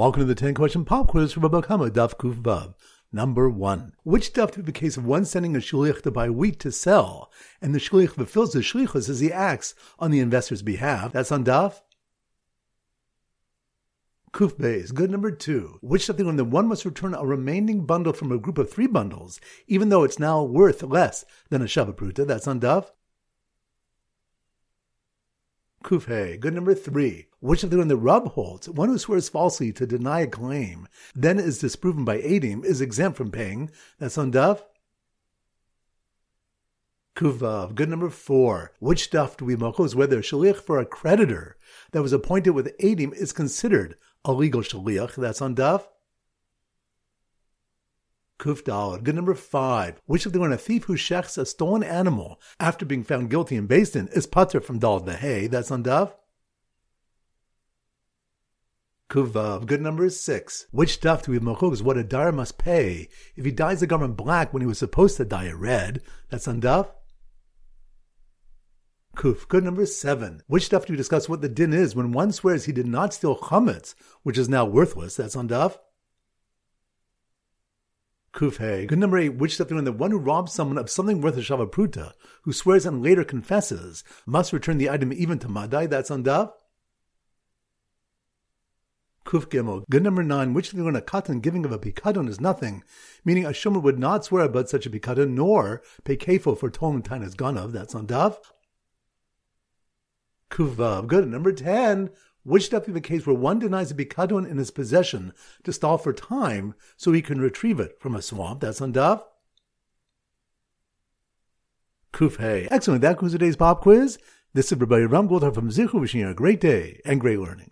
Welcome to the 10 question pop quiz for Baba Daf Kuf Vav. Number one. Which daf to be the case of one sending a shliach to buy wheat to sell, and the shliach fulfills the shlichus as he acts on the investor's behalf? That's on daf. Kuf Beis. Good number two. Which daf when the one must return a remaining bundle from a group of three bundles, even though it's now worth less than a shavapruta? That's on daf. Kuf Hei. Good number three. Which of the one the Rub holds, one who swears falsely to deny a claim, then is disproven by eidim, is exempt from paying. That's on Daf. Kuf Vav. Good number four. Which daf do we moko is whether shaliach for a creditor that was appointed with eidim is considered a legal shaliach. That's on Daf. Kuf Daled. Good number five. Which of the one a thief who shechs a stolen animal after being found guilty in beis din is patur from Dalad the hay? That's on Dav. Kuf Vav. Good number six. Which daf do we have is what a dar must pay if he dyes the garment black when he was supposed to dye it red? That's on Daf. Kuf. Good number seven. Which daf do we discuss what the din is when one swears he did not steal chametz, which is now worthless? That's on Daf. Kuf Hei. Good number eight, which when the one who robs someone of something worth a shavapruta, who swears and later confesses, must return the item even to Madai, that's on Dav. Kuf Gimel. Good number nine, which when a katan giving of a pikadon is nothing, meaning a shomer would not swear about such a pikadon, nor pay kefel for tolan tainas ganav, that's on Dav. Kuf Vav. Good. Number 10, which definitely the case where one denies a pikadon in his possession to stall for time so he can retrieve it from a swamp. That's on Dav. Kuf Excellent. That concludes today's pop quiz. This is Rabbi Ram Goldhar from Zichu wishing you a great day and great learning.